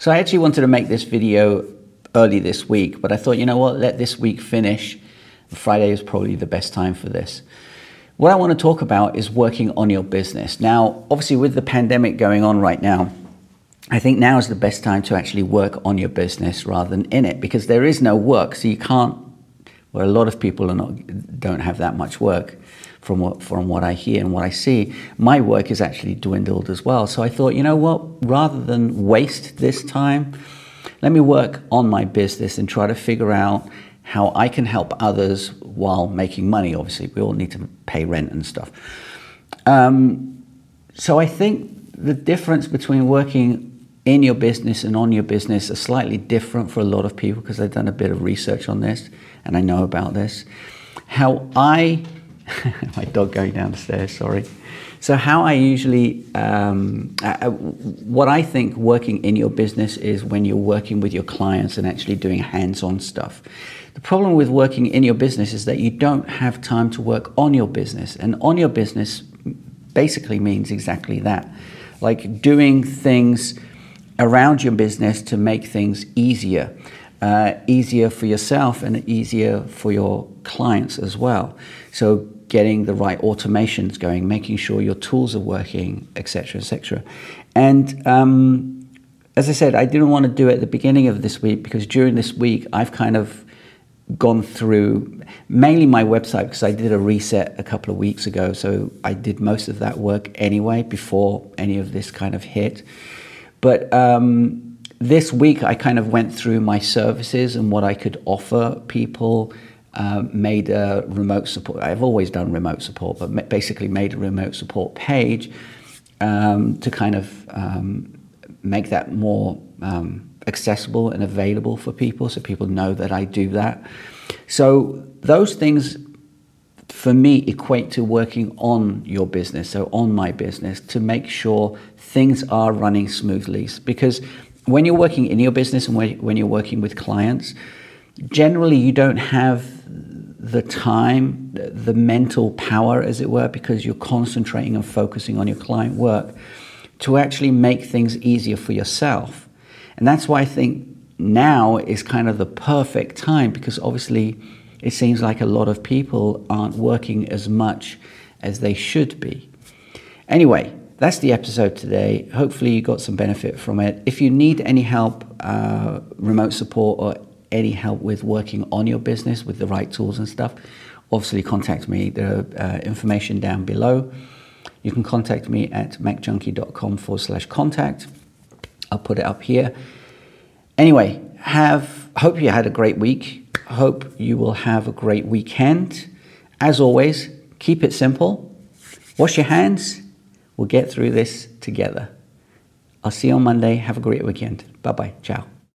So I actually wanted to make this video early this week, but I thought, you know what, let this week finish. Friday is probably the best time for this. What I want to talk about is working on your business. Now, obviously, with the pandemic going on right now, I think now is the best time to actually work on your business rather than in it because there is no work. So you can't, well, a lot of people are not, don't have that much work from what, from what I hear and what I see. My work is actually dwindled as well. So I thought, you know what, rather than waste this time, let me work on my business and try to figure out how I can help others while making money. Obviously, we all need to pay rent and stuff. Um, so I think the difference between working in your business and on your business are slightly different for a lot of people because I've done a bit of research on this and I know about this. How I, my dog going down the stairs, sorry. So, how I usually, um, uh, what I think working in your business is when you're working with your clients and actually doing hands on stuff. The problem with working in your business is that you don't have time to work on your business. And on your business basically means exactly that like doing things around your business to make things easier. Uh, easier for yourself and easier for your clients as well. So getting the right automations going, making sure your tools are working, etc., etc. And um, as I said, I didn't want to do it at the beginning of this week because during this week I've kind of gone through mainly my website because I did a reset a couple of weeks ago. So I did most of that work anyway before any of this kind of hit. But um, this week, I kind of went through my services and what I could offer people. Uh, made a remote support. I've always done remote support, but basically made a remote support page um, to kind of um, make that more um, accessible and available for people, so people know that I do that. So those things for me equate to working on your business, so on my business, to make sure things are running smoothly. Because when you're working in your business and when you're working with clients, generally you don't have the time, the mental power, as it were, because you're concentrating and focusing on your client work to actually make things easier for yourself. And that's why I think now is kind of the perfect time because obviously it seems like a lot of people aren't working as much as they should be. Anyway, that's the episode today. Hopefully, you got some benefit from it. If you need any help, uh, remote support, or any help with working on your business with the right tools and stuff, obviously contact me. There are uh, information down below. You can contact me at macjunkie.com forward slash contact. I'll put it up here. Anyway, have hope you had a great week. Hope you will have a great weekend. As always, keep it simple. Wash your hands. We'll get through this together. I'll see you on Monday. Have a great weekend. Bye bye. Ciao.